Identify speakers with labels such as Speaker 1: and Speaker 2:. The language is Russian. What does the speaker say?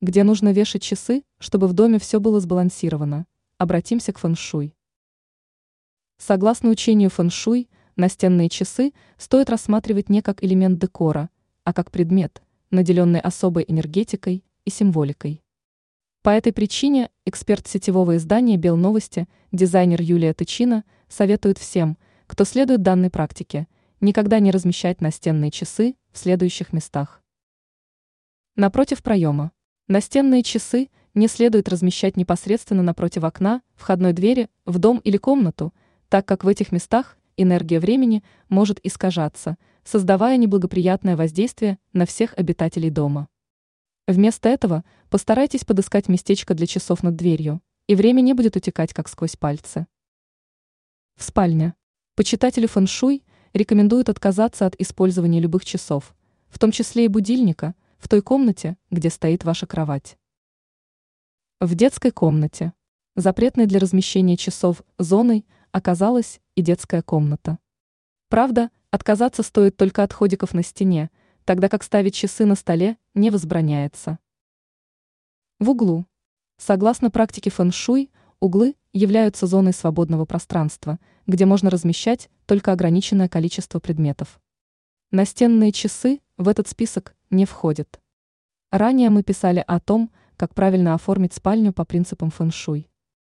Speaker 1: Где нужно вешать часы, чтобы в доме все было сбалансировано? Обратимся к фэншуй. Согласно учению фэншуй, настенные часы стоит рассматривать не как элемент декора, а как предмет, наделенный особой энергетикой и символикой. По этой причине эксперт сетевого издания «Белновости», дизайнер Юлия Тычина, советует всем, кто следует данной практике, никогда не размещать настенные часы в следующих местах. Напротив проема. Настенные часы не следует размещать непосредственно напротив окна, входной двери, в дом или комнату, так как в этих местах энергия времени может искажаться, создавая неблагоприятное воздействие на всех обитателей дома. Вместо этого постарайтесь подыскать местечко для часов над дверью, и время не будет утекать как сквозь пальцы. В спальне. Почитатели фэншуй рекомендуют отказаться от использования любых часов, в том числе и будильника – в той комнате, где стоит ваша кровать. В детской комнате. Запретной для размещения часов зоной оказалась и детская комната. Правда, отказаться стоит только от ходиков на стене, тогда как ставить часы на столе не возбраняется. В углу. Согласно практике фэн-шуй, углы являются зоной свободного пространства, где можно размещать только ограниченное количество предметов. Настенные часы в этот список не входят. Ранее мы писали о том, как правильно оформить спальню по принципам фэн-шуй.